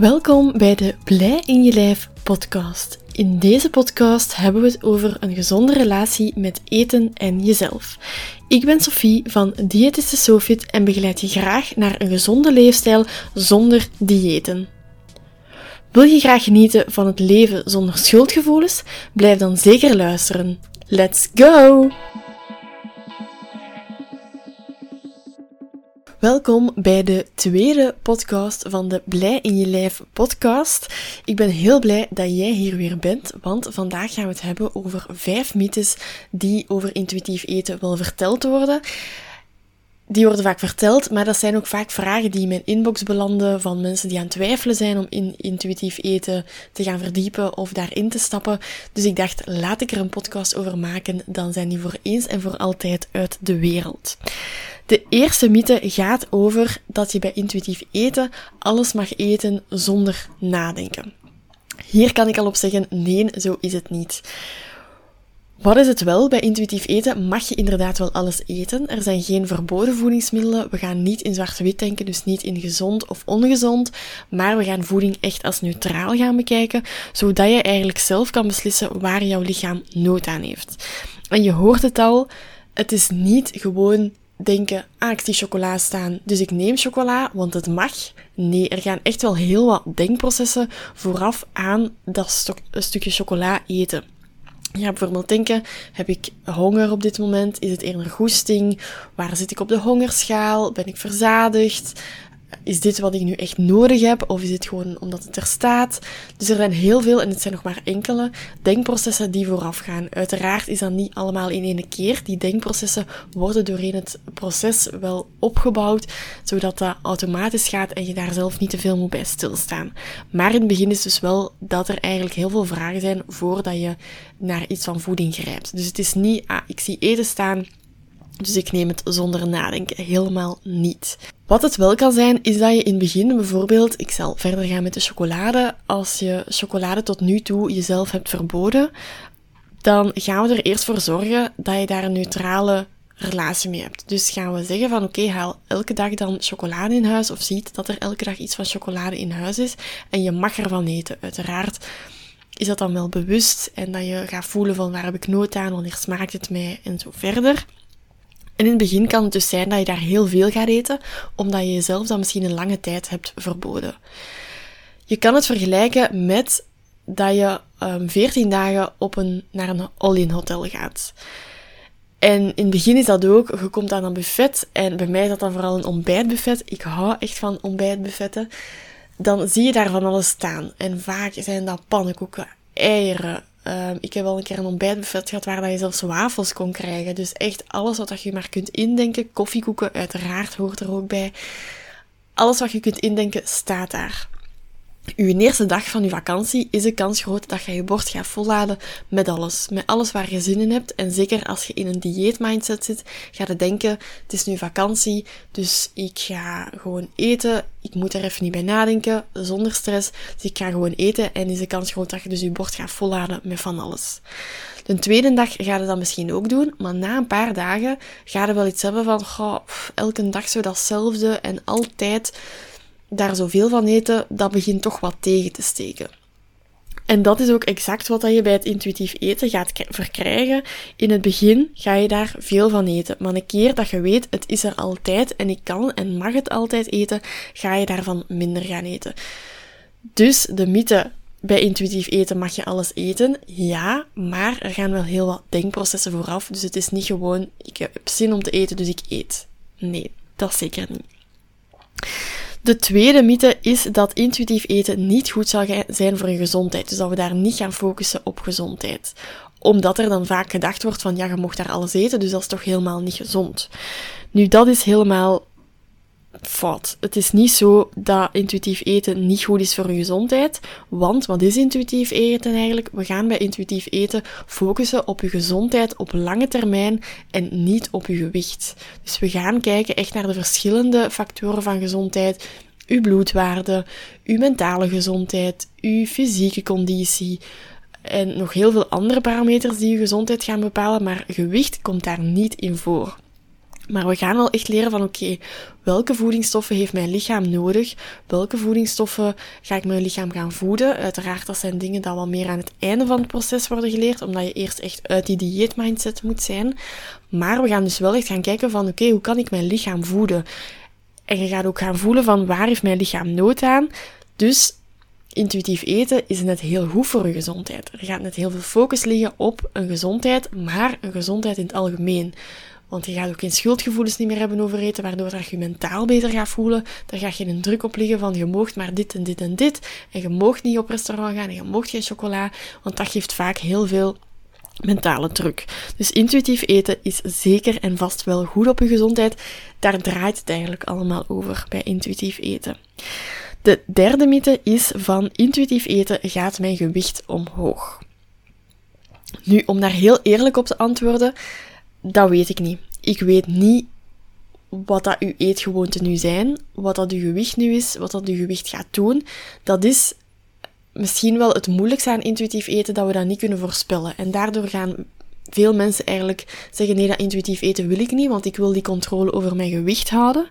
Welkom bij de Blij in je lijf podcast. In deze podcast hebben we het over een gezonde relatie met eten en jezelf. Ik ben Sophie van Diëtiste Sofit en begeleid je graag naar een gezonde leefstijl zonder diëten. Wil je graag genieten van het leven zonder schuldgevoelens? Blijf dan zeker luisteren. Let's go! Welkom bij de tweede podcast van de Blij in je lijf podcast. Ik ben heel blij dat jij hier weer bent, want vandaag gaan we het hebben over vijf mythes die over intuïtief eten wel verteld worden. Die worden vaak verteld, maar dat zijn ook vaak vragen die in mijn inbox belanden van mensen die aan twijfelen zijn om in intuïtief eten te gaan verdiepen of daarin te stappen. Dus ik dacht, laat ik er een podcast over maken, dan zijn die voor eens en voor altijd uit de wereld. De eerste mythe gaat over dat je bij intuïtief eten alles mag eten zonder nadenken. Hier kan ik al op zeggen, nee, zo is het niet. Wat is het wel? Bij intuïtief eten mag je inderdaad wel alles eten. Er zijn geen verboden voedingsmiddelen. We gaan niet in zwart-wit denken, dus niet in gezond of ongezond. Maar we gaan voeding echt als neutraal gaan bekijken, zodat je eigenlijk zelf kan beslissen waar jouw lichaam nood aan heeft. En je hoort het al, het is niet gewoon denken, ah, ik zie chocola staan, dus ik neem chocola, want het mag. Nee, er gaan echt wel heel wat denkprocessen vooraf aan dat stukje chocola eten. Gaat bijvoorbeeld denken, heb ik honger op dit moment? Is het eerder goesting? Waar zit ik op de hongerschaal? Ben ik verzadigd? Is dit wat ik nu echt nodig heb? Of is dit gewoon omdat het er staat? Dus er zijn heel veel, en het zijn nog maar enkele, denkprocessen die vooraf gaan. Uiteraard is dat niet allemaal in één keer. Die denkprocessen worden doorheen het proces wel opgebouwd, zodat dat automatisch gaat en je daar zelf niet te veel moet bij stilstaan. Maar in het begin is dus wel dat er eigenlijk heel veel vragen zijn voordat je naar iets van voeding grijpt. Dus het is niet, ah, ik zie eten staan, dus ik neem het zonder nadenken. Helemaal niet. Wat het wel kan zijn, is dat je in het begin bijvoorbeeld, ik zal verder gaan met de chocolade, als je chocolade tot nu toe jezelf hebt verboden, dan gaan we er eerst voor zorgen dat je daar een neutrale relatie mee hebt. Dus gaan we zeggen van oké, haal elke dag dan chocolade in huis of ziet dat er elke dag iets van chocolade in huis is en je mag ervan eten. Uiteraard is dat dan wel bewust en dat je gaat voelen van waar heb ik nood aan, wanneer smaakt het mij en zo verder. En in het begin kan het dus zijn dat je daar heel veel gaat eten, omdat je jezelf dan misschien een lange tijd hebt verboden. Je kan het vergelijken met dat je um, 14 dagen op een, naar een all-in hotel gaat. En in het begin is dat ook, je komt aan een buffet, en bij mij is dat dan vooral een ontbijtbuffet. Ik hou echt van ontbijtbuffetten. Dan zie je daar van alles staan. En vaak zijn dat pannenkoeken, eieren, Um, ik heb al een keer een ontbijtbuffet gehad waar je zelfs wafels kon krijgen. Dus echt alles wat je maar kunt indenken. Koffiekoeken uiteraard hoort er ook bij. Alles wat je kunt indenken staat daar. Uw eerste dag van uw vakantie is de kans groot dat je je bord gaat volladen met alles. Met alles waar je zin in hebt. En zeker als je in een dieetmindset zit, ga je denken, het is nu vakantie, dus ik ga gewoon eten. Ik moet er even niet bij nadenken, zonder stress. Dus ik ga gewoon eten en is de kans groot dat je dus je bord gaat volladen met van alles. De tweede dag ga je dat misschien ook doen, maar na een paar dagen ga je wel iets hebben van, goh, elke dag zo datzelfde en altijd daar zoveel van eten, dat begint toch wat tegen te steken. En dat is ook exact wat je bij het intuïtief eten gaat verkrijgen. In het begin ga je daar veel van eten. Maar een keer dat je weet, het is er altijd en ik kan en mag het altijd eten, ga je daarvan minder gaan eten. Dus de mythe, bij intuïtief eten mag je alles eten. Ja, maar er gaan wel heel wat denkprocessen vooraf. Dus het is niet gewoon, ik heb zin om te eten, dus ik eet. Nee, dat zeker niet. De tweede mythe is dat intuïtief eten niet goed zou zijn voor je gezondheid. Dus dat we daar niet gaan focussen op gezondheid. Omdat er dan vaak gedacht wordt van ja, je mocht daar alles eten, dus dat is toch helemaal niet gezond. Nu, dat is helemaal fout. Het is niet zo dat intuïtief eten niet goed is voor je gezondheid. Want wat is intuïtief eten eigenlijk? We gaan bij intuïtief eten focussen op je gezondheid op lange termijn en niet op je gewicht. Dus we gaan kijken echt naar de verschillende factoren van gezondheid. Uw bloedwaarde, uw mentale gezondheid, uw fysieke conditie, en nog heel veel andere parameters die je gezondheid gaan bepalen, maar gewicht komt daar niet in voor. Maar we gaan wel echt leren van oké, welke voedingsstoffen heeft mijn lichaam nodig? Welke voedingsstoffen ga ik mijn lichaam gaan voeden? Uiteraard, dat zijn dingen die wel meer aan het einde van het proces worden geleerd, omdat je eerst echt uit die dieetmindset moet zijn. Maar we gaan dus wel echt gaan kijken van oké, hoe kan ik mijn lichaam voeden? En je gaat ook gaan voelen van waar heeft mijn lichaam nood aan? Dus intuïtief eten is net heel goed voor je gezondheid. Er gaat net heel veel focus liggen op een gezondheid, maar een gezondheid in het algemeen. Want je gaat ook geen schuldgevoelens niet meer hebben over eten, waardoor dat je mentaal beter gaat voelen. Daar gaat geen druk op liggen van je moogt maar dit en dit en dit. En je moogt niet op restaurant gaan en je moogt geen chocola, want dat geeft vaak heel veel mentale druk. Dus intuïtief eten is zeker en vast wel goed op je gezondheid. Daar draait het eigenlijk allemaal over bij intuïtief eten. De derde mythe is van intuïtief eten gaat mijn gewicht omhoog. Nu, om daar heel eerlijk op te antwoorden, dat weet ik niet. Ik weet niet wat dat uw eetgewoonten nu zijn, wat dat uw gewicht nu is, wat dat uw gewicht gaat doen. Dat is misschien wel het moeilijkste aan intuïtief eten, dat we dat niet kunnen voorspellen. En daardoor gaan veel mensen eigenlijk zeggen, nee, dat intuïtief eten wil ik niet, want ik wil die controle over mijn gewicht houden.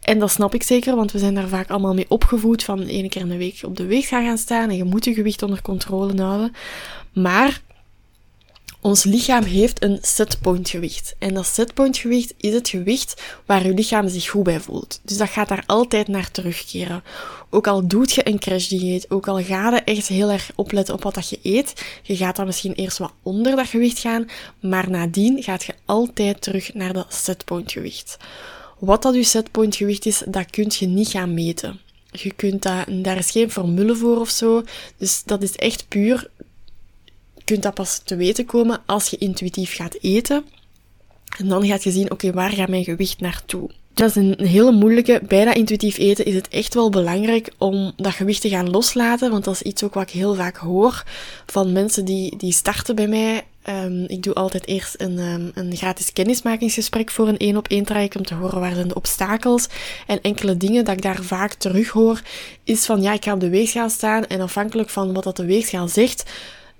En dat snap ik zeker, want we zijn daar vaak allemaal mee opgevoed van één keer in de week op de weeg gaan, gaan staan en je moet je gewicht onder controle houden. Maar ons lichaam heeft een setpoint gewicht. En dat setpoint gewicht is het gewicht waar je lichaam zich goed bij voelt. Dus dat gaat daar altijd naar terugkeren. Ook al doet je een crash dieet, ook al ga je echt heel erg opletten op wat dat je eet, je gaat dan misschien eerst wat onder dat gewicht gaan, maar nadien gaat je altijd terug naar dat setpoint gewicht. Wat dat je setpoint gewicht is, dat kun je niet gaan meten. Je kunt dat, daar is geen formule voor of zo. Dus dat is echt puur kunt dat pas te weten komen als je intuïtief gaat eten. En dan gaat je zien, oké, waar gaat mijn gewicht naartoe? Dat is een hele moeilijke. Bij dat intuïtief eten is het echt wel belangrijk om dat gewicht te gaan loslaten. Want dat is iets ook wat ik heel vaak hoor van mensen die, die starten bij mij. Um, ik doe altijd eerst een, um, een gratis kennismakingsgesprek voor een één op één traject om te horen waar zijn de obstakels. En enkele dingen dat ik daar vaak terug hoor, is van ja, ik ga op de weegschaal staan en afhankelijk van wat dat de weegschaal zegt,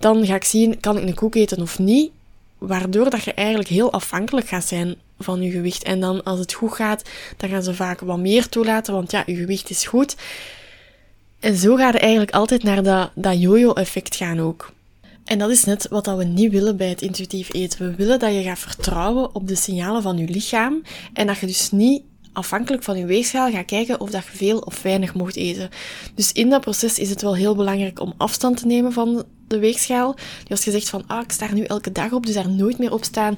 dan ga ik zien, kan ik een koek eten of niet? Waardoor dat je eigenlijk heel afhankelijk gaat zijn van je gewicht. En dan als het goed gaat, dan gaan ze vaak wat meer toelaten, want ja, je gewicht is goed. En zo gaat het eigenlijk altijd naar dat, dat yo-yo-effect gaan ook. En dat is net wat we niet willen bij het intuïtief eten. We willen dat je gaat vertrouwen op de signalen van je lichaam en dat je dus niet afhankelijk van je weegschaal gaat kijken of dat je veel of weinig mocht eten. Dus in dat proces is het wel heel belangrijk om afstand te nemen van de weegschaal. Als je zegt van, ah, ik sta er nu elke dag op, dus daar nooit meer op staan,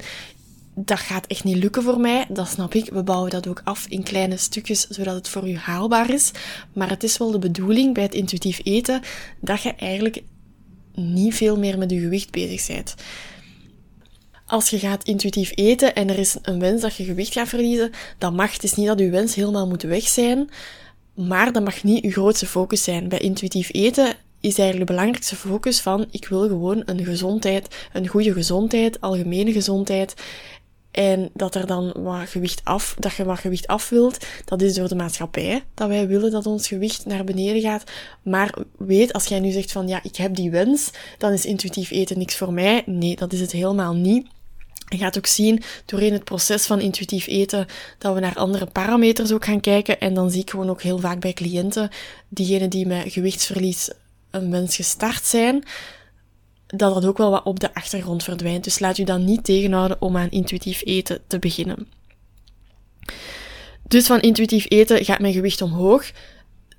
dat gaat echt niet lukken voor mij. Dat snap ik. We bouwen dat ook af in kleine stukjes, zodat het voor u haalbaar is. Maar het is wel de bedoeling bij het intuïtief eten dat je eigenlijk niet veel meer met je gewicht bezig bent. Als je gaat intuïtief eten en er is een wens dat je gewicht gaat verliezen, dat mag. Het is niet dat je wens helemaal moet weg zijn, maar dat mag niet je grootste focus zijn. Bij intuïtief eten is eigenlijk de belangrijkste focus van ik wil gewoon een gezondheid, een goede gezondheid, algemene gezondheid. En dat er dan wat gewicht af, dat je wat gewicht af wilt, dat is door de maatschappij. Dat wij willen dat ons gewicht naar beneden gaat. Maar weet, als jij nu zegt van ja, ik heb die wens, dan is intuïtief eten niks voor mij. Nee, dat is het helemaal niet. Je gaat ook zien doorheen het proces van intuïtief eten dat we naar andere parameters ook gaan kijken. En dan zie ik gewoon ook heel vaak bij cliënten, diegenen die met gewichtsverlies een wens gestart zijn, dat dat ook wel wat op de achtergrond verdwijnt. Dus laat u dan niet tegenhouden om aan intuïtief eten te beginnen. Dus van intuïtief eten gaat mijn gewicht omhoog.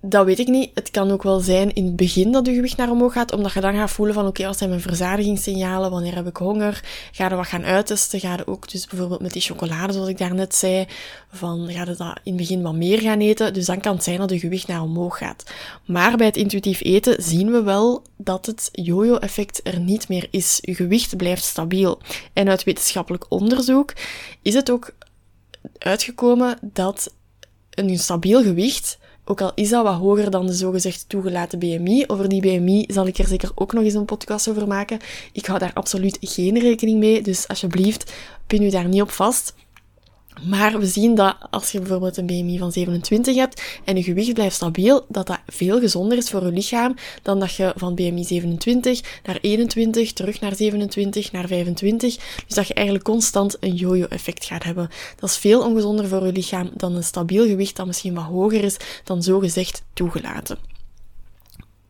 Dat weet ik niet. Het kan ook wel zijn in het begin dat je gewicht naar omhoog gaat, omdat je dan gaat voelen van oké, okay, wat zijn mijn verzadigingssignalen, wanneer heb ik honger, ga je wat gaan uittesten, ga je ook dus bijvoorbeeld met die chocolade, zoals ik daarnet zei, van ga je dat in het begin wat meer gaan eten, dus dan kan het zijn dat je gewicht naar omhoog gaat. Maar bij het intuïtief eten zien we wel dat het yo-yo-effect er niet meer is. Je gewicht blijft stabiel. En uit wetenschappelijk onderzoek is het ook uitgekomen dat een stabiel gewicht ook al is dat wat hoger dan de zogezegd toegelaten BMI. Over die BMI zal ik er zeker ook nog eens een podcast over maken. Ik hou daar absoluut geen rekening mee, dus alsjeblieft, pin u daar niet op vast. Maar we zien dat als je bijvoorbeeld een BMI van 27 hebt en je gewicht blijft stabiel, dat dat veel gezonder is voor je lichaam dan dat je van BMI 27 naar 21, terug naar 27, naar 25. Dus dat je eigenlijk constant een yo-yo-effect gaat hebben. Dat is veel ongezonder voor je lichaam dan een stabiel gewicht dat misschien wat hoger is dan zogezegd toegelaten.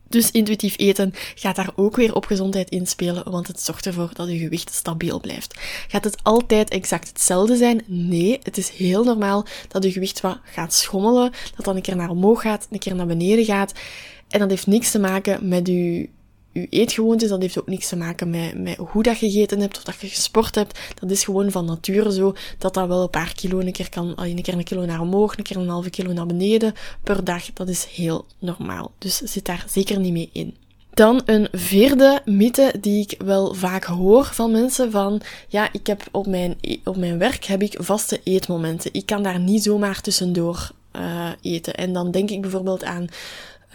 Dus intuïtief eten gaat daar ook weer op gezondheid inspelen, want het zorgt ervoor dat je gewicht stabiel blijft. Gaat het altijd exact hetzelfde zijn? Nee, het is heel normaal dat je gewicht wat gaat schommelen, dat dan een keer naar omhoog gaat, een keer naar beneden gaat. En dat heeft niks te maken met je je eetgewoontes, dat heeft ook niks te maken met, met hoe dat je gegeten hebt of dat je gesport hebt. Dat is gewoon van nature zo, dat dat wel een paar kilo een keer kan, een keer een kilo naar omhoog, een keer een halve kilo naar beneden per dag. Dat is heel normaal. Dus zit daar zeker niet mee in. Dan een vierde mythe die ik wel vaak hoor van mensen van, ja, ik heb op mijn, op mijn werk heb ik vaste eetmomenten. Ik kan daar niet zomaar tussendoor uh, eten. En dan denk ik bijvoorbeeld aan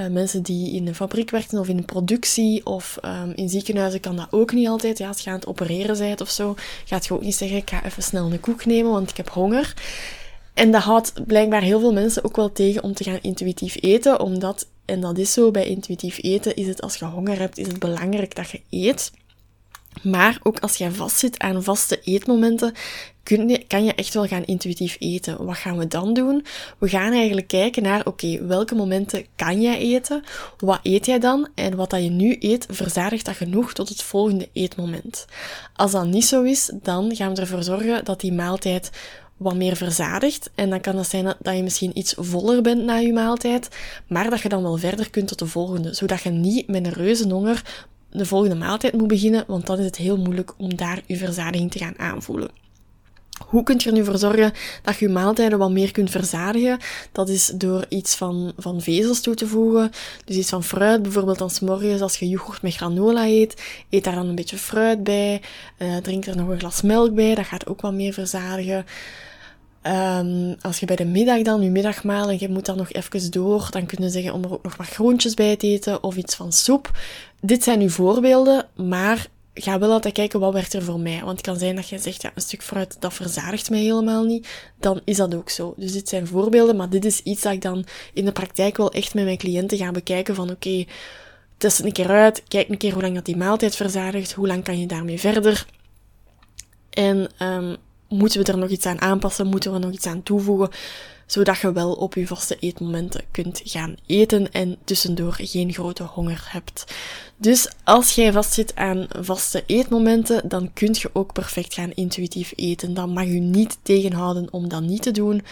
uh, mensen die in een fabriek werken of in een productie of um, in ziekenhuizen kan dat ook niet altijd. Ja, als je aan het opereren bent of zo, gaat je ook niet zeggen, ik ga even snel een koek nemen, want ik heb honger. En dat houdt blijkbaar heel veel mensen ook wel tegen om te gaan intuïtief eten, omdat, en dat is zo, bij intuïtief eten is het als je honger hebt, is het belangrijk dat je eet. Maar ook als jij vastzit aan vaste eetmomenten, kun je, kan je echt wel gaan intuïtief eten. Wat gaan we dan doen? We gaan eigenlijk kijken naar, oké, welke momenten kan jij eten? Wat eet jij dan? En wat dat je nu eet, verzadigt dat genoeg tot het volgende eetmoment? Als dat niet zo is, dan gaan we ervoor zorgen dat die maaltijd wat meer verzadigt. En dan kan het zijn dat je misschien iets voller bent na je maaltijd, maar dat je dan wel verder kunt tot de volgende. Zodat je niet met een reuze honger de volgende maaltijd moet beginnen, want dan is het heel moeilijk om daar je verzadiging te gaan aanvoelen. Hoe kun je er nu voor zorgen dat je je maaltijden wat meer kunt verzadigen? Dat is door iets van, van vezels toe te voegen. Dus iets van fruit, bijvoorbeeld als morgens als je yoghurt met granola eet, eet daar dan een beetje fruit bij. Uh, drink er nog een glas melk bij, dat gaat ook wat meer verzadigen. Um, als je bij de middag dan je middagmaal en je moet dan nog even door, dan kun je zeggen om er ook nog wat groentjes bij te eten of iets van soep. Dit zijn uw voorbeelden, maar ga wel altijd kijken wat werkt er voor mij. Want het kan zijn dat je zegt, ja, een stuk fruit, dat verzadigt mij helemaal niet. Dan is dat ook zo. Dus dit zijn voorbeelden, maar dit is iets dat ik dan in de praktijk wel echt met mijn cliënten ga bekijken van, oké, test het een keer uit, kijk een keer hoe lang dat die maaltijd verzadigt, hoe lang kan je daarmee verder. En um, moeten we er nog iets aan aanpassen, moeten we er nog iets aan toevoegen, zodat je wel op je vaste eetmomenten kunt gaan eten en tussendoor geen grote honger hebt. Dus als jij vastzit aan vaste eetmomenten, dan kun je ook perfect gaan intuïtief eten. Dan mag je niet tegenhouden om dat niet te doen,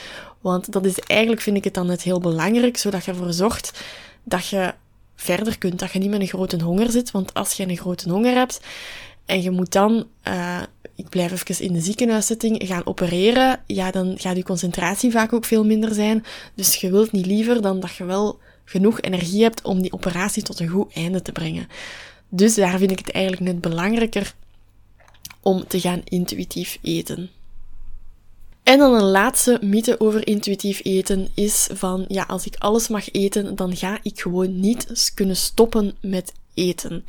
want dat is eigenlijk, vind ik het dan net heel belangrijk, zodat je ervoor zorgt dat je verder kunt, dat je niet met een grote honger zit, want als je een grote honger hebt, en je moet dan, uh, ik blijf even in de ziekenhuiszitting, gaan opereren, ja, dan gaat je concentratie vaak ook veel minder zijn. Dus je wilt niet liever dan dat je wel genoeg energie hebt om die operatie tot een goed einde te brengen. Dus daar vind ik het eigenlijk net belangrijker om te gaan intuïtief eten. En dan een laatste mythe over intuïtief eten is van, ja, als ik alles mag eten, dan ga ik gewoon niet kunnen stoppen met eten.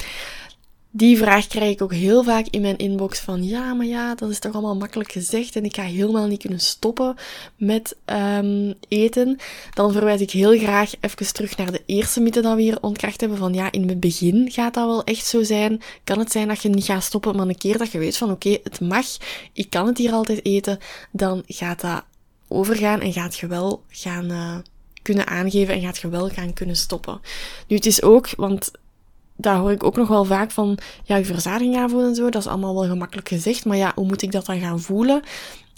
Die vraag krijg ik ook heel vaak in mijn inbox van ja, maar ja, dat is toch allemaal makkelijk gezegd en ik ga helemaal niet kunnen stoppen met um, eten. Dan verwijs ik heel graag even terug naar de eerste mythe dat we hier ontkracht hebben van ja, in het begin gaat dat wel echt zo zijn. Kan het zijn dat je niet gaat stoppen, maar een keer dat je weet van oké, het mag, ik kan het hier altijd eten, dan gaat dat overgaan en gaat je wel gaan uh, kunnen aangeven en gaat je wel gaan kunnen stoppen. Nu, het is ook, want daar hoor ik ook nog wel vaak van, ja, je verzadiging aanvoelen en zo, dat is allemaal wel gemakkelijk gezegd, maar ja, hoe moet ik dat dan gaan voelen?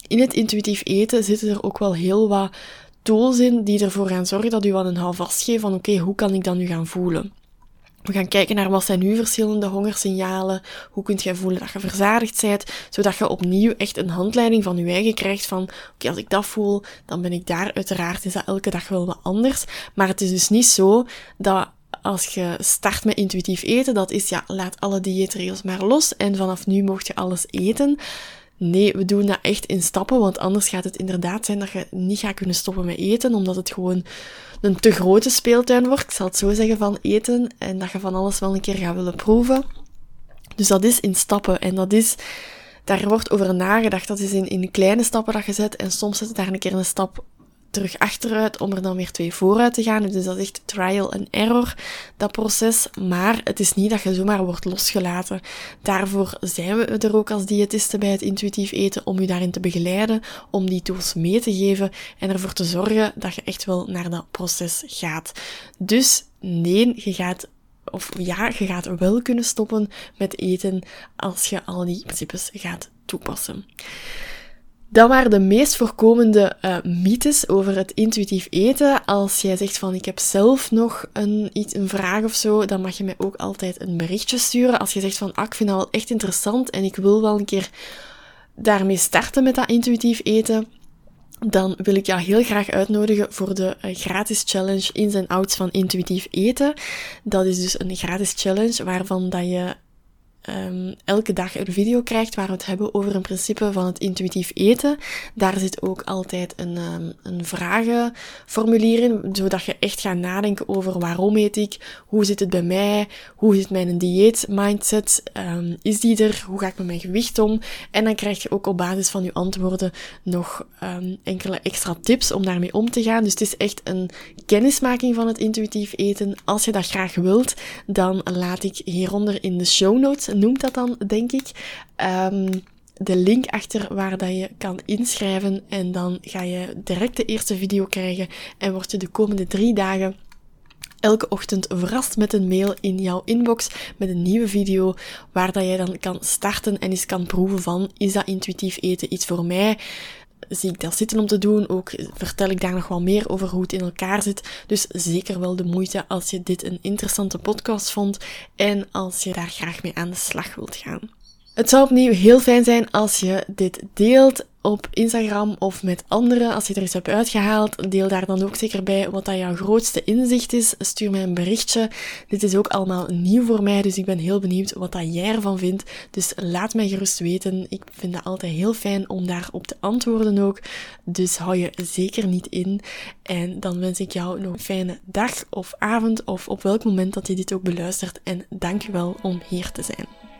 In het intuïtief eten zitten er ook wel heel wat tools in die ervoor gaan zorgen dat u wat een houvast geeft van, oké, hoe kan ik dat nu gaan voelen? We gaan kijken naar wat zijn nu verschillende hongersignalen. Hoe kunt jij voelen dat je verzadigd bent, zodat je opnieuw echt een handleiding van je eigen krijgt van, oké, als ik dat voel, dan ben ik daar. Uiteraard is dat elke dag wel wat anders. Maar het is dus niet zo dat als je start met intuïtief eten, dat is ja, laat alle dieetregels maar los en vanaf nu mocht je alles eten. Nee, we doen dat echt in stappen, want anders gaat het inderdaad zijn dat je niet gaat kunnen stoppen met eten, omdat het gewoon een te grote speeltuin wordt, ik zal het zo zeggen, van eten, en dat je van alles wel een keer gaat willen proeven. Dus dat is in stappen, en dat is Daar wordt over nagedacht. Dat is in, in kleine stappen dat je zet. En soms zet je daar een keer een stap terug achteruit om er dan weer twee vooruit te gaan. Dus dat is echt trial and error, dat proces. Maar het is niet dat je zomaar wordt losgelaten. Daarvoor zijn we er ook als diëtisten bij het intuïtief eten, om je daarin te begeleiden, om die tools mee te geven en ervoor te zorgen dat je echt wel naar dat proces gaat. Dus nee, je gaat of ja, je gaat wel kunnen stoppen met eten als je al die principes gaat toepassen. Dat waren de meest voorkomende uh, mythes over het intuïtief eten. Als jij zegt van ik heb zelf nog een, iets, een vraag of zo, dan mag je mij ook altijd een berichtje sturen. Als je zegt van ah, ik vind dat wel echt interessant en ik wil wel een keer daarmee starten met dat intuïtief eten, dan wil ik jou heel graag uitnodigen voor de uh, gratis challenge ins en outs van intuïtief eten. Dat is dus een gratis challenge waarvan dat je um, elke dag een video krijgt waar we het hebben over een principe van het intuïtief eten. Daar zit ook altijd een, um, een vragenformulier in, zodat je echt gaat nadenken over waarom eet ik, hoe zit het bij mij, hoe zit mijn dieet mindset, um, is die er, hoe ga ik met mijn gewicht om. En dan krijg je ook op basis van je antwoorden nog enkele extra tips om daarmee om te gaan. Dus het is echt een kennismaking van het intuïtief eten. Als je dat graag wilt, dan laat ik hieronder in de show notes noemt dat dan, denk ik. Um, de link achter waar dat je kan inschrijven en dan ga je direct de eerste video krijgen en word je de komende drie dagen elke ochtend verrast met een mail in jouw inbox met een nieuwe video waar dat jij dan kan starten en eens kan proeven van is dat intuïtief eten iets voor mij? Zie ik dat zitten om te doen. Ook vertel ik daar nog wel meer over hoe het in elkaar zit. Dus zeker wel de moeite als je dit een interessante podcast vond en als je daar graag mee aan de slag wilt gaan. Het zou opnieuw heel fijn zijn als je dit deelt op Instagram of met anderen. Als je er iets hebt uitgehaald, deel daar dan ook zeker bij wat dat jouw grootste inzicht is. Stuur mij een berichtje. Dit is ook allemaal nieuw voor mij, dus ik ben heel benieuwd wat dat jij ervan vindt. Dus laat mij gerust weten. Ik vind het altijd heel fijn om daarop te antwoorden ook. Dus hou je zeker niet in. En dan wens ik jou nog een fijne dag of avond of op welk moment dat je dit ook beluistert. En dankjewel om hier te zijn.